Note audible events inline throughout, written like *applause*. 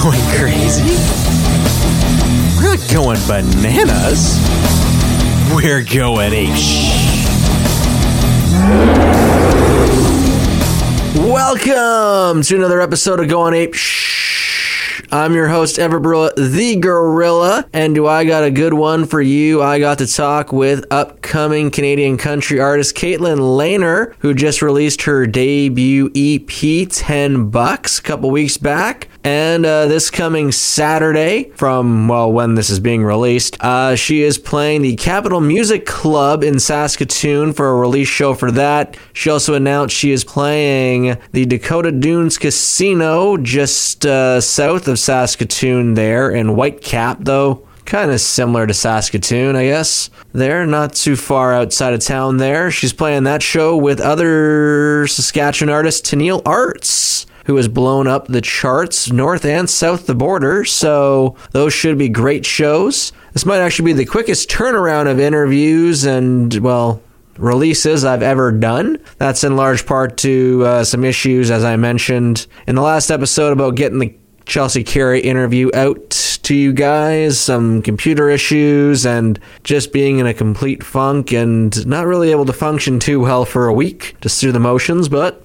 going crazy. We're not going bananas. We're going ape Welcome to another episode of Going Ape. I'm your host, Everett Barilla, the Gorilla. And do I got a good one for you? I got to talk with upcoming Canadian country artist Caitlin Lehner, who just released her debut EP, 10 Bucks, a couple weeks back. And uh, this coming Saturday, from, well, when this is being released, uh, she is playing the Capitol Music Club in Saskatoon for a release show for that. She also announced she is playing the Dakota Dunes Casino just uh, south of Saskatoon there in Whitecap, though kind of similar to Saskatoon, I guess. There, not too far outside of town there. She's playing that show with other Saskatchewan artist Tennille Arts who has blown up the charts north and south the border. So those should be great shows. This might actually be the quickest turnaround of interviews and, well, releases I've ever done. That's in large part to uh, some issues, as I mentioned in the last episode, about getting the Chelsea Carey interview out to you guys, some computer issues, and just being in a complete funk and not really able to function too well for a week, just through the motions, but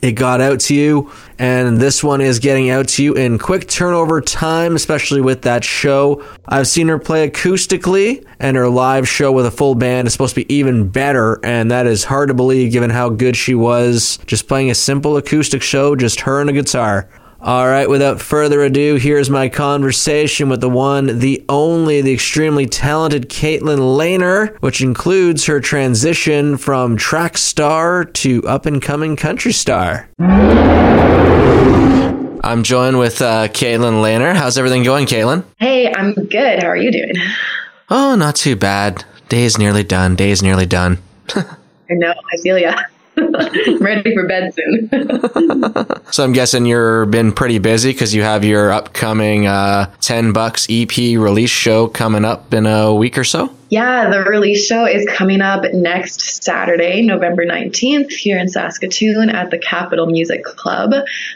it got out to you, and this one is getting out to you in quick turnover time, especially with that show. I've seen her play acoustically, and her live show with a full band is supposed to be even better, and that is hard to believe given how good she was just playing a simple acoustic show, just her and a guitar. All right, without further ado, here's my conversation with the one, the only, the extremely talented Caitlin Lehner, which includes her transition from track star to up and coming country star. I'm joined with uh, Caitlin Lehner. How's everything going, Caitlin? Hey, I'm good. How are you doing? Oh, not too bad. Day's nearly done. Day's nearly done. *laughs* I know. I feel ya. I'm *laughs* ready for bed soon. *laughs* so I'm guessing you've been pretty busy because you have your upcoming uh, 10 bucks EP release show coming up in a week or so. Yeah, the release show is coming up next Saturday, November 19th, here in Saskatoon at the Capitol Music Club.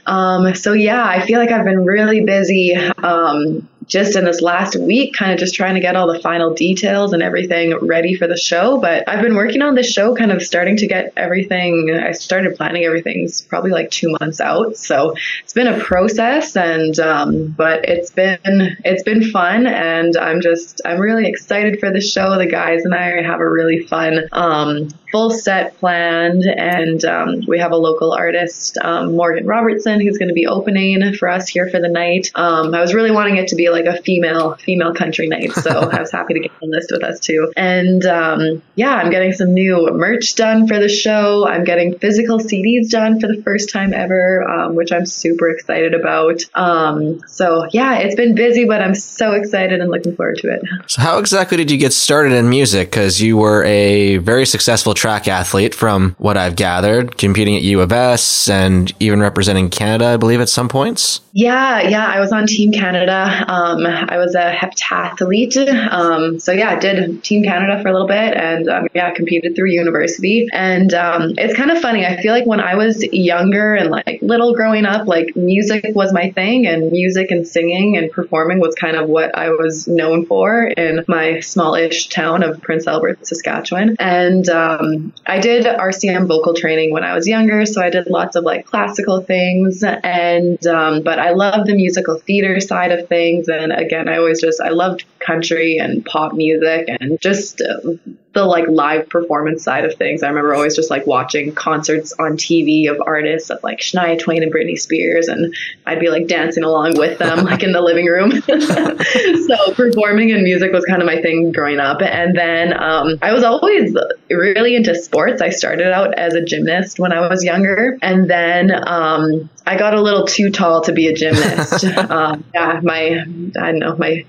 Um, so, yeah, I feel like I've been really busy um, just in this last week, kind of just trying to get all the final details and everything ready for the show. But I've been working on this show, kind of starting to get everything. I started planning everything's probably like two months out, so it's been a process, and um, but it's been it's been fun, and I'm just I'm really excited for the show. The guys and I have a really fun um, full set planned, and um, we have a local artist, um, Morgan Robertson, who's going to be opening for us here for the night. Um, I was really wanting it to be like a female female country night, so *laughs* I was happy to get on list with us too. And um, yeah, I'm getting some new merch done for the show. I'm getting physical CDs done for the first time ever, um, which I'm super excited about. Um, so yeah, it's been busy, but I'm so excited and looking forward to it. So how exactly did you get started in music? Because you were a very successful track athlete, from what I've gathered, competing at U of S and even representing Canada, I believe, at some points. Yeah, yeah, I was on Team Canada. Um, I was a heptathlete. Um, so yeah, I did Team Canada for a little bit, and um, yeah, competed through university. And um, it's kind of funny. I feel like when I was younger and like little growing up, like music was my thing, and music and singing and performing was kind of what I was known for in my smallish town of Prince Albert, Saskatchewan. And um, I did RCM vocal training when I was younger, so I did lots of like classical things, and um, but I love the musical theater side of things. And again, I always just, I loved country and pop music and just uh, the like live performance side of things. I remember always just like watching concerts on TV of artists of like Shania Twain and Britney Spears, and I'd be like dancing along with them, *laughs* like in the living room. *laughs* so performing and music was kind of my thing growing up. And then um, I was always really into sports. I started out as a gymnast when I was younger, and then um, I got a little too tall to be a gymnast. *laughs* um, yeah, my I don't know my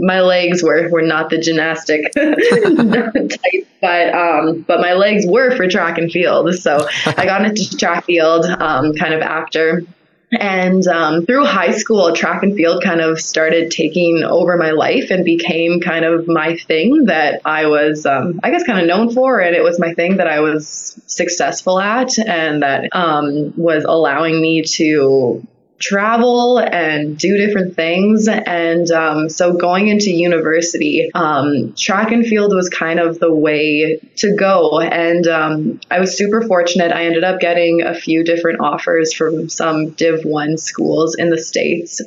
my legs were, were not the gymnastic *laughs* type, but um, but my legs were for track and field. So I got into track field um, kind of after. And um, through high school, track and field kind of started taking over my life and became kind of my thing that I was, um, I guess, kind of known for. And it was my thing that I was successful at and that um, was allowing me to travel and do different things. And um, so going into university, um, track and field was kind of the way to go. And um, I was super fortunate. I ended up getting a few different offers from some Div 1 schools in the States.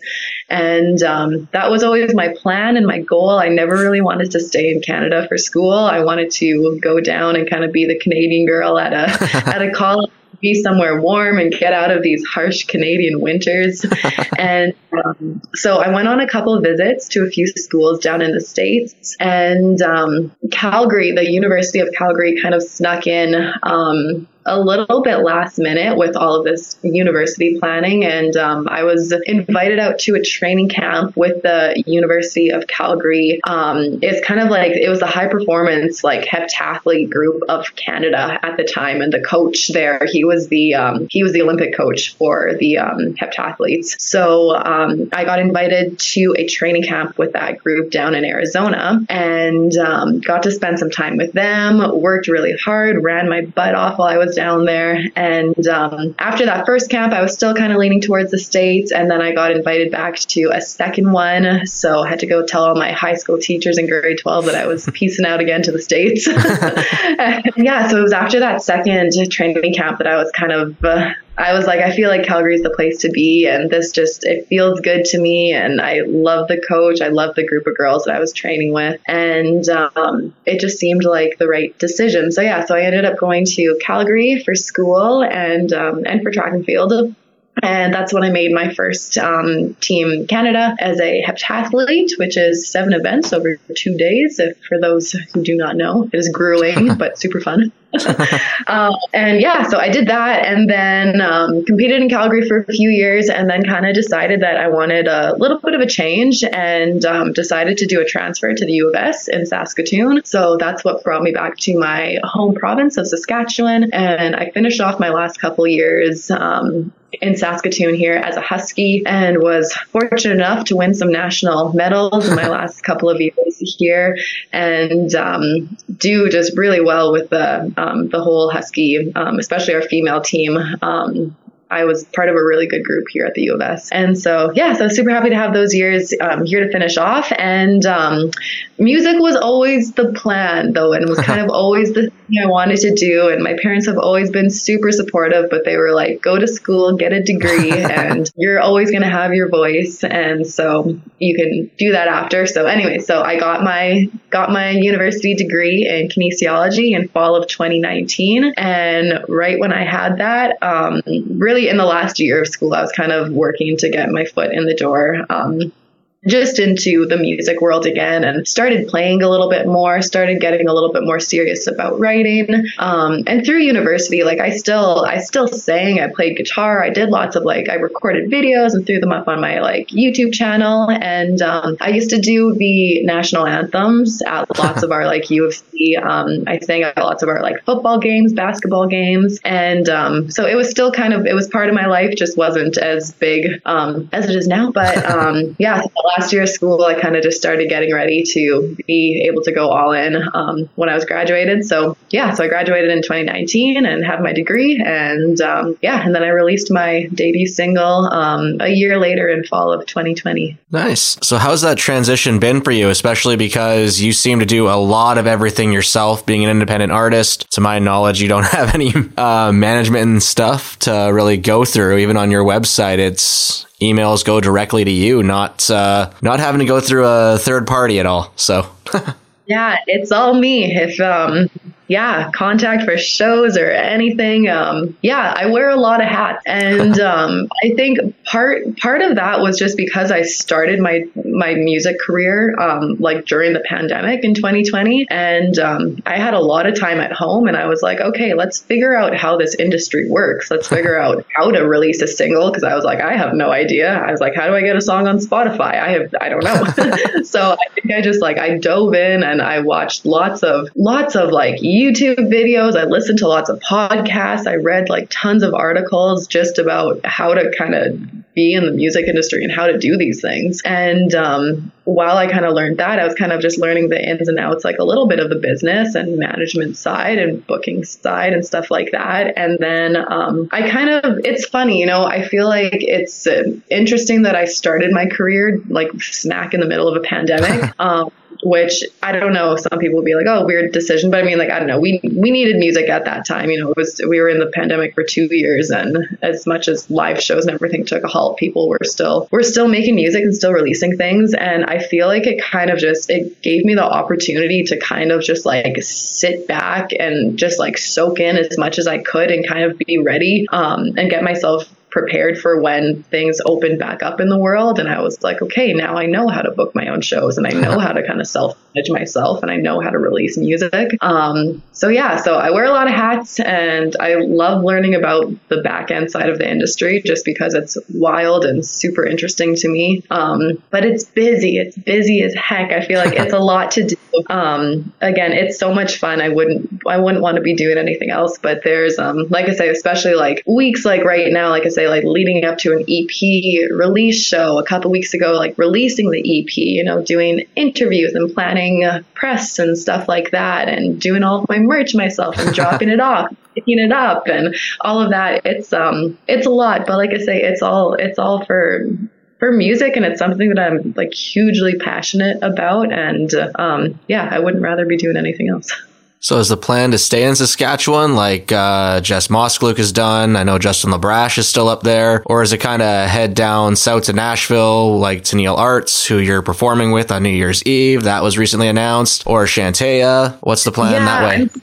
And um, that was always my plan and my goal. I never really wanted to stay in Canada for school. I wanted to go down and kind of be the Canadian girl at a *laughs* at a college be somewhere warm and get out of these harsh Canadian winters. *laughs* and um, so I went on a couple of visits to a few schools down in the States. And um, Calgary, the University of Calgary, kind of snuck in um, a little bit last minute with all of this university planning. And um, I was invited out to a training camp with the University of Calgary. Um, it's kind of like it was a high performance, like heptathlete group of Canada at the time. And the coach there, he was the um, he was the Olympic coach for the um, heptathletes. So um, I got invited to a training camp with that group down in Arizona and um, got to spend some time with them, worked really hard, ran my butt off while I was down there. And um, after that first camp, I was still kind of leaning towards the States. And then I got invited back to a second one. So I had to go tell all my high school teachers in grade 12 that I was *laughs* piecing out again to the States. *laughs* *laughs* yeah, so it was after that second training camp that I was kind of. Uh, I was like, I feel like Calgary is the place to be, and this just it feels good to me, and I love the coach, I love the group of girls that I was training with, and um, it just seemed like the right decision. So yeah, so I ended up going to Calgary for school and um, and for track and field. And that's when I made my first um, Team Canada as a heptathlete, which is seven events over two days. If, for those who do not know, it is grueling *laughs* but super fun. *laughs* uh, and yeah, so I did that and then um, competed in Calgary for a few years and then kind of decided that I wanted a little bit of a change and um, decided to do a transfer to the U of S in Saskatoon. So that's what brought me back to my home province of Saskatchewan. And I finished off my last couple years um, in Saskatoon here as a Husky and was fortunate enough to win some national medals in my *laughs* last couple of years here and um, do just really well with the um, the whole Husky, um, especially our female team. Um, I was part of a really good group here at the U of S. And so, yeah, so super happy to have those years um, here to finish off. And um, music was always the plan, though, and was kind of *laughs* always the thing I wanted to do. And my parents have always been super supportive, but they were like, go to school, get a degree, *laughs* and you're always going to have your voice. And so you can do that after. So, anyway, so I got my got my university degree in kinesiology in fall of 2019. And right when I had that, um, really really in the last year of school, I was kind of working to get my foot in the door. Um, just into the music world again and started playing a little bit more, started getting a little bit more serious about writing. Um, and through university, like I still, I still sang, I played guitar, I did lots of like, I recorded videos and threw them up on my like YouTube channel. And um, I used to do the national anthems at *laughs* lots of our like U of C. Um, I sang at lots of our like football games, basketball games. And um, so it was still kind of, it was part of my life, just wasn't as big um, as it is now. But *laughs* um, yeah, last year of school, I kind of just started getting ready to be able to go all in um, when I was graduated. So yeah, so I graduated in 2019 and have my degree, and um, yeah, and then I released my debut single um, a year later in fall of 2020. Nice. So how's that transition been for you, especially because you seem to do a lot of everything yourself, being an independent artist. To my knowledge, you don't *laughs* have any uh, management and stuff to really go through. Even on your website, it's emails go directly to you, not uh, not having to go through a third party at all. So. *laughs* yeah, it's all me. If um, yeah, contact for shows or anything. Um, yeah, I wear a lot of hats, and *laughs* um, I think part part of that was just because I started my my music career um, like during the pandemic in 2020, and um, I had a lot of time at home, and I was like, okay, let's figure out how this industry works. Let's *laughs* figure out how to release a single because I was like, I have no idea. I was like, how do I get a song on Spotify? I have I don't know. *laughs* so I think I just like I dove in and I watched lots of lots of like YouTube videos. I listened to lots of podcasts. I read like tons of articles just about how to kind of be in the music industry and how to do these things. And um, while I kind of learned that, I was kind of just learning the ins and outs, like a little bit of the business and management side and booking side and stuff like that. And then um, I kind of, it's funny, you know, I feel like it's uh, interesting that I started my career like smack in the middle of a pandemic. *laughs* um, which I don't know. Some people will be like, "Oh, weird decision," but I mean, like, I don't know. We we needed music at that time. You know, it was we were in the pandemic for two years, and as much as live shows and everything took a halt, people were still were still making music and still releasing things. And I feel like it kind of just it gave me the opportunity to kind of just like sit back and just like soak in as much as I could and kind of be ready um, and get myself prepared for when things opened back up in the world. And I was like, okay, now I know how to book my own shows and I know *laughs* how to kind of self manage myself and I know how to release music. Um, so yeah, so I wear a lot of hats and I love learning about the back end side of the industry just because it's wild and super interesting to me. Um, but it's busy. It's busy as heck. I feel like it's a *laughs* lot to do. Um, again, it's so much fun. I wouldn't, I wouldn't want to be doing anything else, but there's, um, like I say, especially like weeks like right now, like I like leading up to an EP release show a couple weeks ago, like releasing the EP, you know, doing interviews and planning uh, press and stuff like that, and doing all of my merch myself and *laughs* dropping it off, picking it up, and all of that. It's um, it's a lot, but like I say, it's all it's all for for music and it's something that I'm like hugely passionate about and um, yeah I wouldn't rather be doing anything else. *laughs* So is the plan to stay in Saskatchewan like uh, Jess Moskaluke has done? I know Justin LaBrash is still up there. Or is it kind of head down south to Nashville like Tennille Arts, who you're performing with on New Year's Eve? That was recently announced. Or Shantaia? What's the plan yeah, that way? I'm-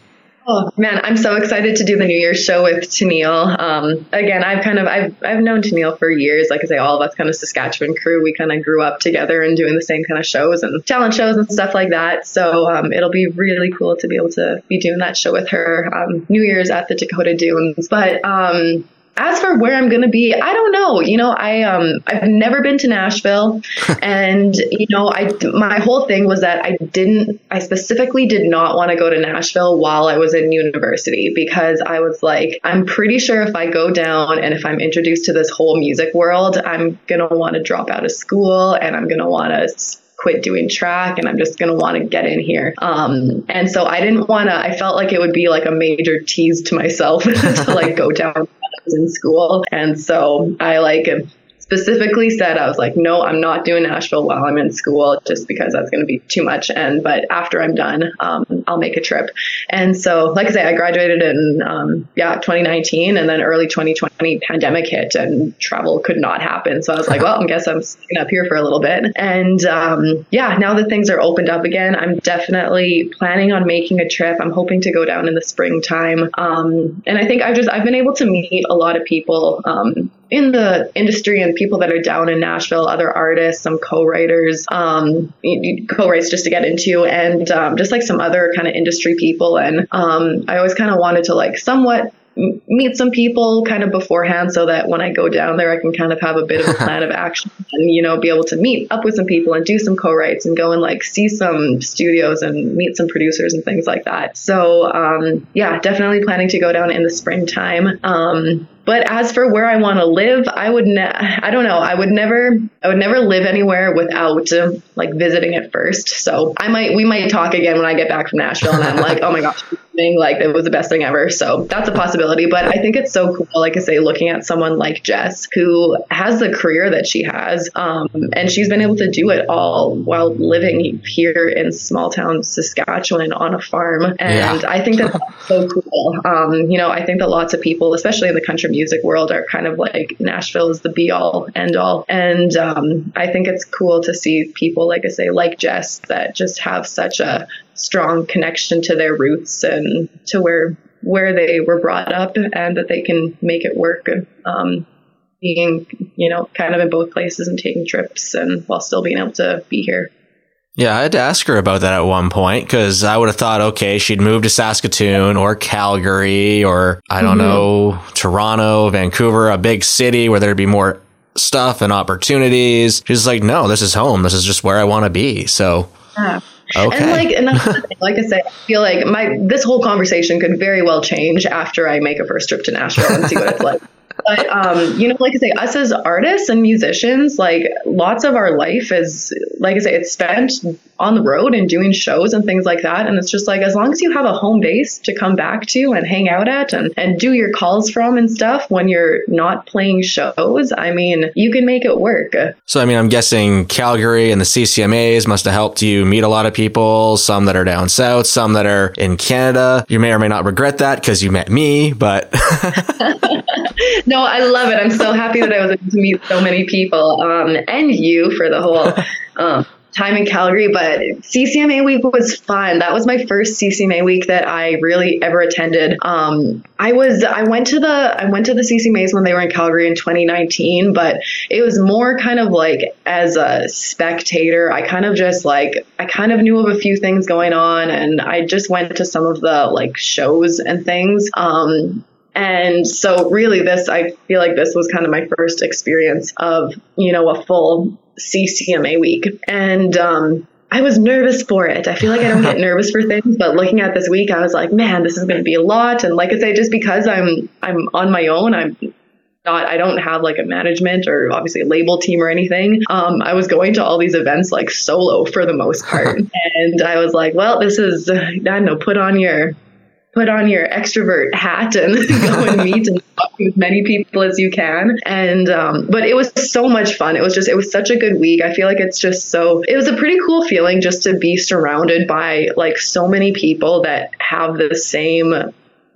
Oh man, I'm so excited to do the New Year's show with Tennille. Um, again, I've kind of I've I've known Tennille for years. Like I say, all of us kind of Saskatchewan crew, we kind of grew up together and doing the same kind of shows and talent shows and stuff like that. So um, it'll be really cool to be able to be doing that show with her. Um, New Year's at the Dakota Dunes, but um, as for where I'm going to be, I don't know. You know, I um I've never been to Nashville, *laughs* and you know, I my whole thing was that I didn't. I specifically did not want to go to Nashville while I was in university because I was like, I'm pretty sure if I go down and if I'm introduced to this whole music world, I'm gonna want to drop out of school and I'm gonna want to quit doing track and I'm just going to want to get in here. Um, and so I didn't want to, I felt like it would be like a major tease to myself *laughs* to like go down in school. And so I like specifically said I was like, no, I'm not doing Nashville while I'm in school just because that's going to be too much. And but after I'm done, um, I'll make a trip. And so, like I say, I graduated in um, yeah 2019, and then early 2020 pandemic hit, and travel could not happen. So I was like, well, I guess I'm staying up here for a little bit. And um, yeah, now that things are opened up again, I'm definitely planning on making a trip. I'm hoping to go down in the springtime. Um, and I think I've just I've been able to meet a lot of people um, in the industry and people that are down in Nashville, other artists, some co-writers, um, co-writes just to get into, and um, just like some other kind of industry people. And um, I always kind of wanted to like somewhat meet some people kind of beforehand so that when I go down there, I can kind of have a bit of a *laughs* plan of action and, you know, be able to meet up with some people and do some co-writes and go and like see some studios and meet some producers and things like that. So, um, yeah, definitely planning to go down in the springtime. Um, but as for where I want to live, I would ne- I don't know. I would never I would never live anywhere without like visiting it first. So I might we might talk again when I get back from Nashville and I'm like, *laughs* oh my gosh, like it was the best thing ever. So that's a possibility. But I think it's so cool, like I say, looking at someone like Jess who has the career that she has, um, and she's been able to do it all while living here in small town Saskatchewan on a farm. And yeah. I think that's so cool. Um, you know, I think that lots of people, especially in the country music world are kind of like Nashville is the be all end all. And um, I think it's cool to see people, like I say, like Jess, that just have such a strong connection to their roots and to where where they were brought up and that they can make it work. Um, being, you know, kind of in both places and taking trips and while still being able to be here. Yeah, I had to ask her about that at one point because I would have thought, okay, she'd move to Saskatoon or Calgary or I don't mm-hmm. know, Toronto, Vancouver, a big city where there'd be more stuff and opportunities. She's like, no, this is home. This is just where I want to be. So, yeah. Okay. And like, and *laughs* like I say, I feel like my this whole conversation could very well change after I make a first trip to Nashville and see what it's like. But um, you know, like I say, us as artists and musicians, like lots of our life is, like I say, it's spent on the road and doing shows and things like that. And it's just like as long as you have a home base to come back to and hang out at and and do your calls from and stuff when you're not playing shows, I mean, you can make it work. So I mean, I'm guessing Calgary and the CCMAs must have helped you meet a lot of people. Some that are down south, some that are in Canada. You may or may not regret that because you met me, but. *laughs* *laughs* no, I love it. I'm so happy that I was able to meet so many people um, and you for the whole *laughs* um, time in Calgary. But CCMA week was fun. That was my first CCMA week that I really ever attended. Um, I was I went to the I went to the CCMAs when they were in Calgary in 2019, but it was more kind of like as a spectator. I kind of just like I kind of knew of a few things going on, and I just went to some of the like shows and things. Um, and so really this, I feel like this was kind of my first experience of, you know, a full CCMA week. And, um, I was nervous for it. I feel like I don't get *laughs* nervous for things, but looking at this week, I was like, man, this is going to be a lot. And like I say, just because I'm I'm on my own, I'm not I don't have like a management or obviously a label team or anything. Um, I was going to all these events like solo for the most part, *laughs* and I was like, well, this is I don't know, put on your put on your extrovert hat and *laughs* go and meet and talk to as many people as you can. And um, but it was so much fun. It was just it was such a good week. I feel like it's just so it was a pretty cool feeling just to be surrounded by like so many people that have the same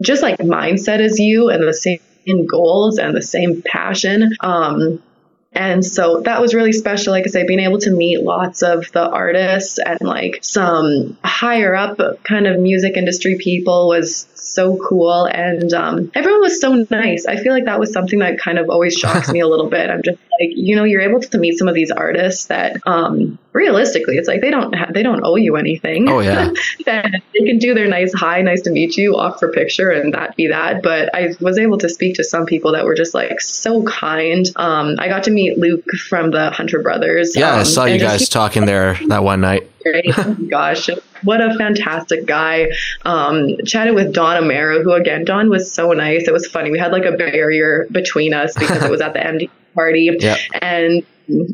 just like mindset as you and the same goals and the same passion. Um, and so that was really special. Like I say, being able to meet lots of the artists and like some higher up kind of music industry people was so cool. And um, everyone was so nice. I feel like that was something that kind of always shocks me a little bit. I'm just like, you know, you're able to meet some of these artists that um, realistically, it's like they don't ha- they don't owe you anything. Oh yeah, *laughs* they can do their nice hi, nice to meet you, off for picture, and that be that. But I was able to speak to some people that were just like so kind. Um, I got to meet Luke from the Hunter Brothers. Yeah, um, I saw you guys talking there that one night. *laughs* Oh gosh, what a fantastic guy. Um, chatted with Don Amero, who again, Don was so nice. It was funny. We had like a barrier between us because it was at the *laughs* MD party. Yep. And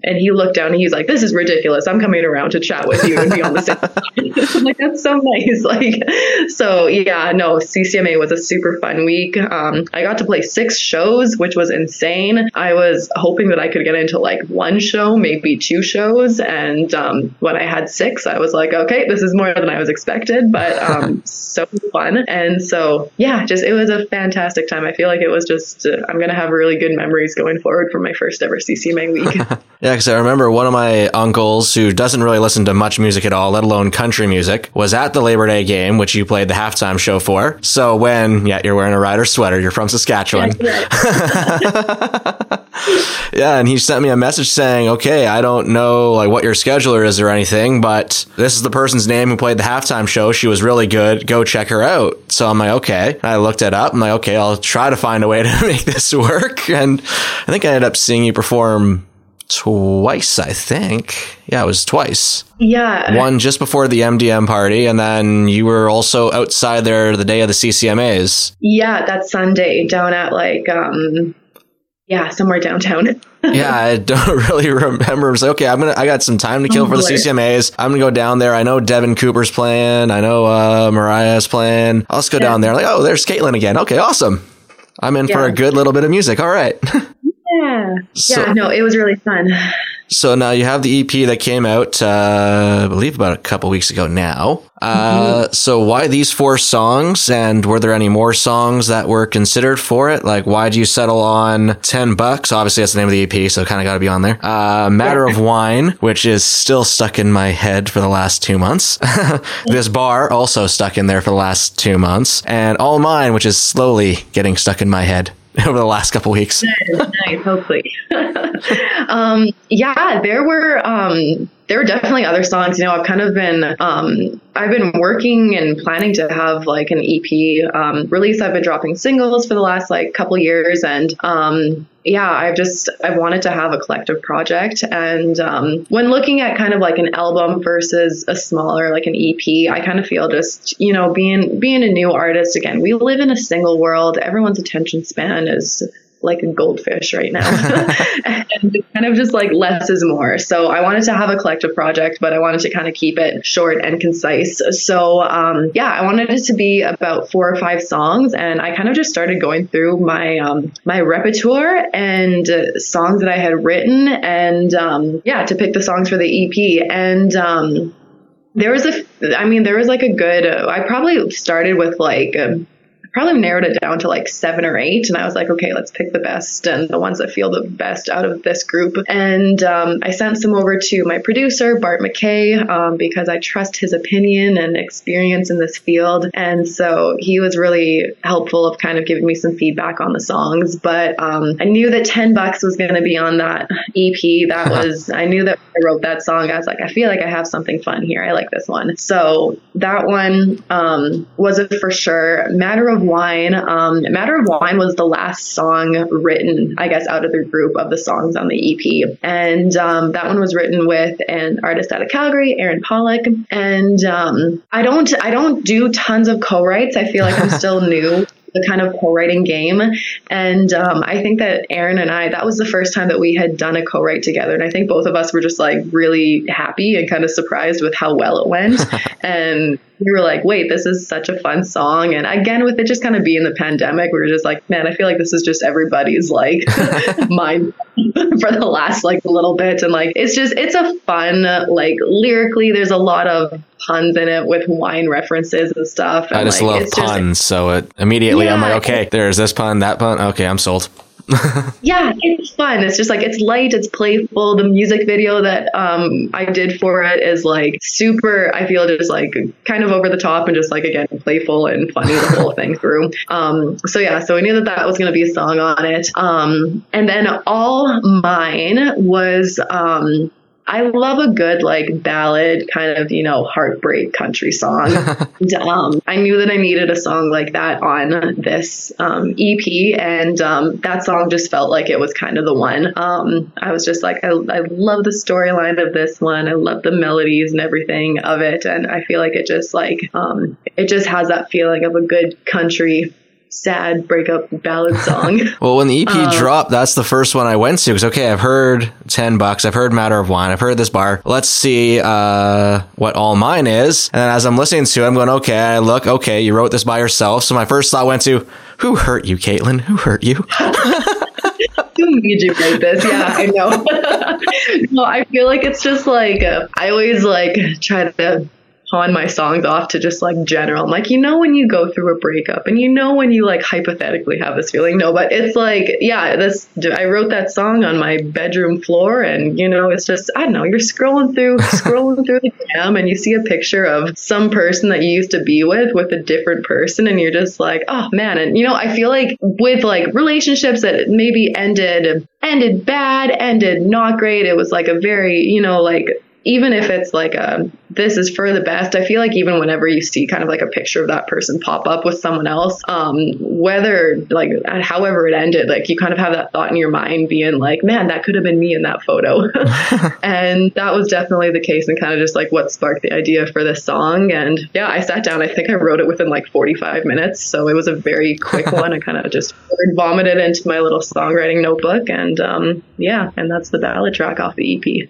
and he looked down and he's like, "This is ridiculous. I'm coming around to chat with you and be on the same." *laughs* *laughs* Like, "That's so nice." *laughs* Like, so yeah, no, CCMA was a super fun week. Um, I got to play six shows, which was insane. I was hoping that I could get into like one show, maybe two shows, and um, when I had six, I was like, "Okay, this is more than I was expected," but um, so fun. And so yeah, just it was a fantastic time. I feel like it was just uh, I'm gonna have really good memories going forward from my first ever CCMA week. Yeah, because I remember one of my uncles who doesn't really listen to much music at all, let alone country music, was at the Labor Day game, which you played the halftime show for. So when, yeah, you're wearing a rider sweater, you're from Saskatchewan. *laughs* yeah, and he sent me a message saying, okay, I don't know like what your scheduler is or anything, but this is the person's name who played the halftime show. She was really good. Go check her out. So I'm like, okay. And I looked it up. I'm like, okay, I'll try to find a way to *laughs* make this work. And I think I ended up seeing you perform twice, I think. Yeah, it was twice. Yeah. One just before the MDM party, and then you were also outside there the day of the CCMAs. Yeah, that Sunday down at like, um, yeah, somewhere downtown. *laughs* yeah, I don't *laughs* really remember. It's like, okay, I'm gonna. I got some time to kill oh, for the CCMAs. I'm gonna go down there. I know Devin Cooper's playing. I know uh, Mariya's playing. I'll just go yeah. down there. Like, oh, there's Caitlin again. Okay, awesome. I'm in yeah. for a good little bit of music. All right. *laughs* Yeah. So, yeah, no, it was really fun. So now you have the EP that came out, uh, I believe about a couple weeks ago now. Uh, mm-hmm. so why these four songs? And were there any more songs that were considered for it? Like, why do you settle on 10 bucks? Obviously, that's the name of the EP, so it kind of got to be on there. Uh, Matter of Wine, which is still stuck in my head for the last two months. *laughs* this bar also stuck in there for the last two months. And All Mine, which is slowly getting stuck in my head. *laughs* over the last couple weeks. Nice, nice hopefully. *laughs* um, yeah, there were um, there were definitely other songs. You know, I've kind of been um, I've been working and planning to have like an EP um, release. I've been dropping singles for the last like couple years, and um, yeah, I've just I wanted to have a collective project. And um, when looking at kind of like an album versus a smaller like an EP, I kind of feel just you know being being a new artist again. We live in a single world. Everyone's attention span is like a goldfish right now. *laughs* *laughs* and kind of just like less is more. So I wanted to have a collective project, but I wanted to kind of keep it short and concise. So um, yeah, I wanted it to be about four or five songs, and I kind of just started going through my um, my repertoire and uh, songs that I had written, and um, yeah, to pick the songs for the EP. And um, there was a, I mean, there was like a good. I probably started with like. Probably narrowed it down to like seven or eight. And I was like, okay, let's pick the best and the ones that feel the best out of this group. And um, I sent some over to my producer, Bart McKay, um, because I trust his opinion and experience in this field. And so he was really helpful of kind of giving me some feedback on the songs. But um, I knew that 10 bucks was going to be on that EP. That was, I knew that I wrote that song. I was like, I feel like I have something fun here. I like this one. So that one um, was a for sure. Matter of Wine. Um, Matter of Wine was the last song written, I guess, out of the group of the songs on the EP. And um, that one was written with an artist out of Calgary, Aaron Pollock. And um, I don't, I don't do tons of co-writes. I feel like I'm *laughs* still new the kind of co-writing game. And um, I think that Aaron and I, that was the first time that we had done a co-write together. And I think both of us were just like really happy and kind of surprised with how well it went. *laughs* and we were like, wait, this is such a fun song. And again, with it just kind of being the pandemic, we were just like, man, I feel like this is just everybody's like *laughs* mind *laughs* for the last like little bit. And like, it's just, it's a fun, like lyrically, there's a lot of puns in it with wine references and stuff. And, I just like, love puns. Just, so it immediately, yeah, I'm like, okay, there's this pun, that pun. Okay, I'm sold. *laughs* yeah, it's fun. It's just like it's light, it's playful. The music video that um, I did for it is like super. I feel just like kind of over the top and just like again playful and funny the whole *laughs* thing through. Um, so yeah, so I knew that that was going to be a song on it. Um, and then all mine was um, I love a good like ballad kind of, you know, heartbreak country song. *laughs* um, I knew that I needed a song like that on this um, EP, and um, that song just felt like it was kind of the one. Um, I was just like, I, I love the storyline of this one. I love the melodies and everything of it, and I feel like it just like um, it just has that feeling of a good country sad breakup ballad song. *laughs* well, when the EP um, dropped, that's the first one I went to because okay, I've heard Ten Bucks, I've heard Matter of Wine, I've heard this bar. Let's see uh, what All Mine is. And then as I'm listening to it, I'm going, okay. I look, okay, you wrote this by yourself. So my first thought went to, who hurt you, Caitlin? Who hurt you? *laughs* Who made you write this? Yeah, I know. *laughs* no, I feel like it's just like uh, I always like try to pawn my songs off to just like general. I'm like, you know, when you go through a breakup and you know when you like hypothetically have this feeling. No, but it's like, yeah, this, I wrote that song on my bedroom floor and, you know, it's just, I don't know, you're scrolling through, *laughs* scrolling through the cam and you see a picture of some person that you used to be with, with a different person. And you're just like, oh man. And, you know, I feel like with like relationships that maybe ended, ended bad, ended not great. It was like a very, you know, like even if it's like a this is for the best, I feel like even whenever you see kind of like a picture of that person pop up with someone else, um, whether like however it ended, like you kind of have that thought in your mind being like, man, that could have been me in that photo. *laughs* *laughs* and that was definitely the case and kind of just like what sparked the idea for this song. And yeah, I sat down, I think I wrote it within like 45 minutes. So it was a very quick *laughs* one. I kind of just vomited into my little songwriting notebook. And um, yeah, and that's the ballad track off the EP.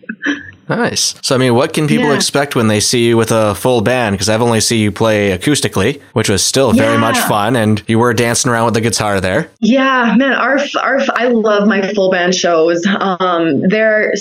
Nice. So, I mean, what can people yeah. expect when they see you with a full band? Because I've only seen you play acoustically, which was still very much fun, and you were dancing around with the guitar there. Yeah, man, our our I love my full band shows. Um, they're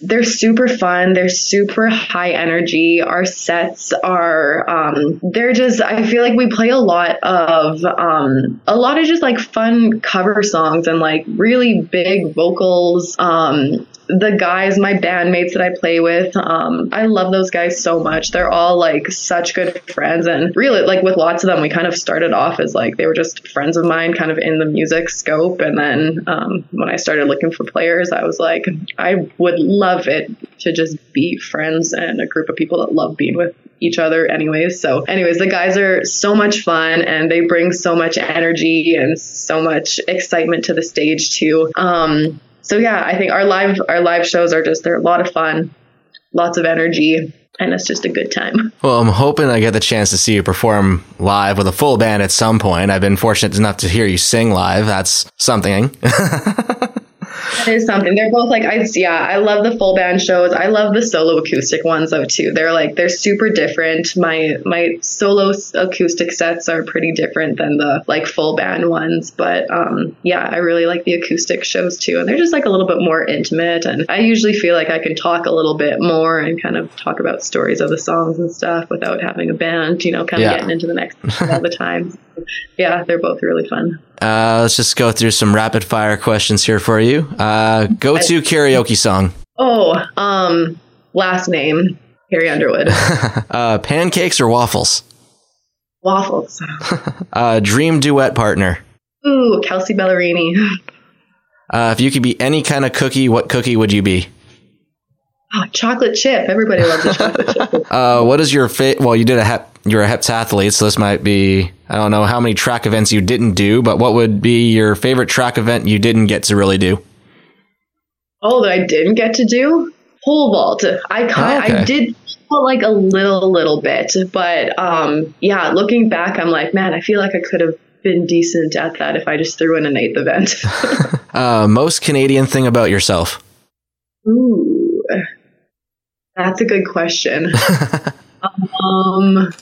they're super fun. They're super high energy. Our sets are um, they're just. I feel like we play a lot of um, a lot of just like fun cover songs and like really big vocals. Um, the guys, my bandmates that I play with, um, I love those guys so much. They're all like such good friends. And really, like with lots of them, we kind of started off as like they were just friends of mine, kind of in the music scope. And then um, when I started looking for players, I was like, I would love it to just be friends and a group of people that love being with each other anyways. So anyways, the guys are so much fun and they bring so much energy and so much excitement to the stage too. Um, so yeah, I think our live our live shows are just they're a lot of fun, lots of energy. and it's just a good time. *laughs* Well, I'm hoping I get the chance to see you perform live with a full band at some point. I've been fortunate enough to hear you sing live. That's something. *laughs* That is something. They're both like I yeah, I love the full band shows. I love the solo acoustic ones though too. They're like they're super different. My my solo acoustic sets are pretty different than the like full band ones, but um yeah, I really like the acoustic shows too. And they're just like a little bit more intimate and I usually feel like I can talk a little bit more and kind of talk about stories of the songs and stuff without having a band, you know, kind of yeah. getting into the next *laughs* all the time. yeah, they're both really fun. Uh, let's just go through some rapid fire questions here for you. Uh, go to karaoke song. Oh, um, last name Carrie Underwood. *laughs* uh, pancakes or waffles? Waffles. *laughs* uh, dream duet partner. Ooh, Kelsea Ballerini. Uh, if you could be any kind of cookie, what cookie would you be? Oh, chocolate chip. Everybody loves a chocolate chip. *laughs* Uh, what is your favorite? Well, you did a hep. You're a heptathlete, so this might be. I don't know how many track events you didn't do, but what would be your favorite track event you didn't get to really do? Oh, that I didn't get to do pole vault. I kind, oh, okay. I did like a little little bit, but um, yeah, looking back, I'm like, man, I feel like I could have been decent at that if I just threw in an eighth event. *laughs* *laughs* uh, most Canadian thing about yourself? Ooh, that's a good question. *laughs* um,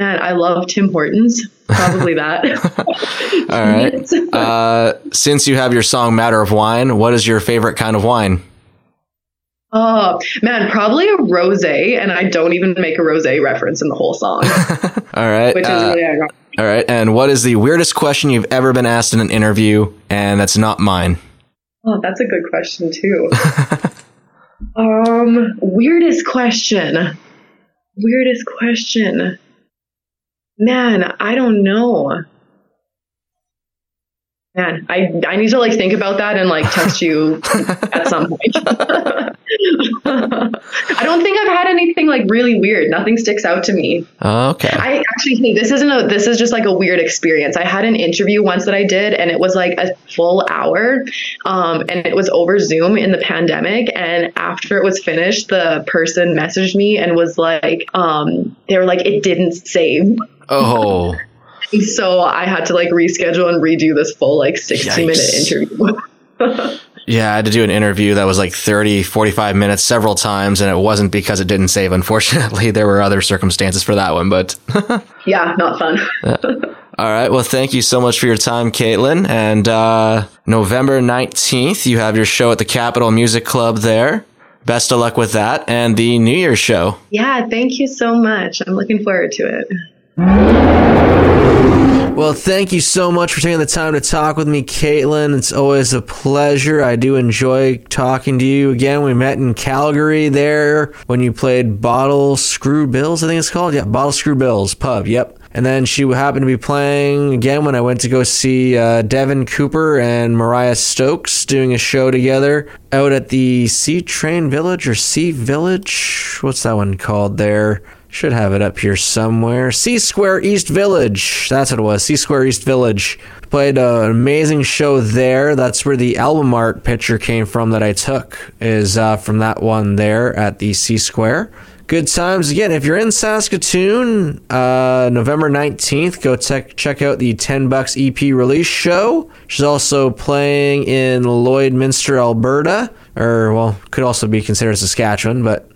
man, I love Tim Hortons. Probably that. *laughs* All right. Uh, since you have your song "Matter of Wine," what is your favorite kind of wine? Oh man, probably a rosé, and I don't even make a rosé reference in the whole song. *laughs* all right, which is uh, really ironic. All right, and what is the weirdest question you've ever been asked in an interview, and that's not mine? Oh, that's a good question too. *laughs* um, weirdest question. Weirdest question. Man, I don't know. Man, I I need to like think about that and like text you *laughs* at some point. *laughs* I don't think I've had anything like really weird. Nothing sticks out to me. Okay. I actually think this isn't a this is just like a weird experience. I had an interview once that I did and it was like a full hour. Um and it was over Zoom in the pandemic and after it was finished, the person messaged me and was like um they were like it didn't save. Oh. *laughs* so I had to like reschedule and redo this full like 60 Yikes. minute interview. *laughs* yeah, I had to do an interview that was like 30, 45 minutes several times, and it wasn't because it didn't save. Unfortunately, *laughs* there were other circumstances for that one, but *laughs* yeah, not fun. yeah. All right. Well, thank you so much for your time, Caitlin. And uh, November 19th, you have your show at the Capitol Music Club there. Best of luck with that and the New Year's show. Yeah, thank you so much. I'm looking forward to it. Well, thank you so much for taking the time to talk with me, Caitlin. It's always a pleasure. I do enjoy talking to you again. We met in Calgary there when you played Bottlescrew Bill's, I think it's called. Yeah, Bottlescrew Bill's pub. Yep. And then she happened to be playing again when I went to go see uh, Devin Cooper and Mariya Stokes doing a show together out at the Sea Train Village or Sea Village. What's that one called there? Should have it up here somewhere. C Square East Village. That's what it was. C Square East Village. Played an amazing show there. That's where the album art picture came from that I took. Is uh, from that one there at the C Square. Good times again. If you're in Saskatoon, uh, November 19th, go check check out the 10 bucks EP release show. She's also playing in Lloydminster, Alberta, or well, could also be considered Saskatchewan, but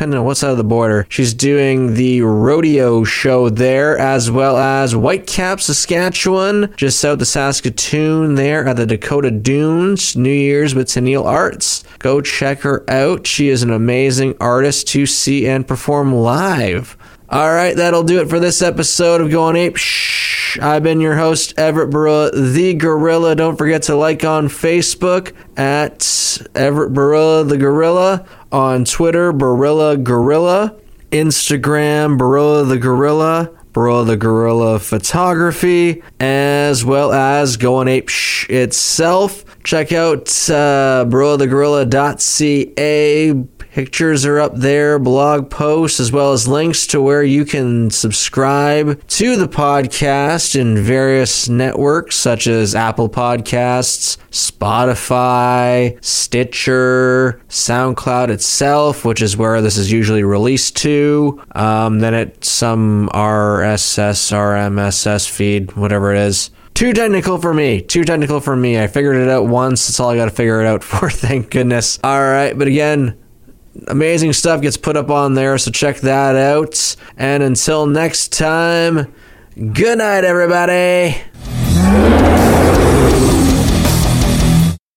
depending on what side of the border. She's doing the rodeo show there, as well as Whitecap, Saskatchewan, just south of Saskatoon, there at the Dakota Dunes, New Year's with Tennille Arts. Go check her out. She is an amazing artist to see and perform live. All right, that'll do it for this episode of Going Ape. Shh. I've been your host, Everett Barilla, the Gorilla. Don't forget to like on Facebook at Everett Barilla, the Gorilla on Twitter, Barilla Gorilla, Instagram, Barilla the Gorilla, Barilla the Gorilla Photography, as well as Going Ape Shh itself. Check out uh, barillthegorilla.ca. Pictures are up there, blog posts, as well as links to where you can subscribe to the podcast in various networks such as Apple Podcasts, Spotify, Stitcher, SoundCloud itself, which is where this is usually released to. Um, then it some RSS, RMSS feed, whatever it is. Too technical for me. Too technical for me. I figured it out once. That's all I got to figure it out *laughs* for. Thank goodness. All right, but again, amazing stuff gets put up on there, so check that out. And until next time, good night, everybody.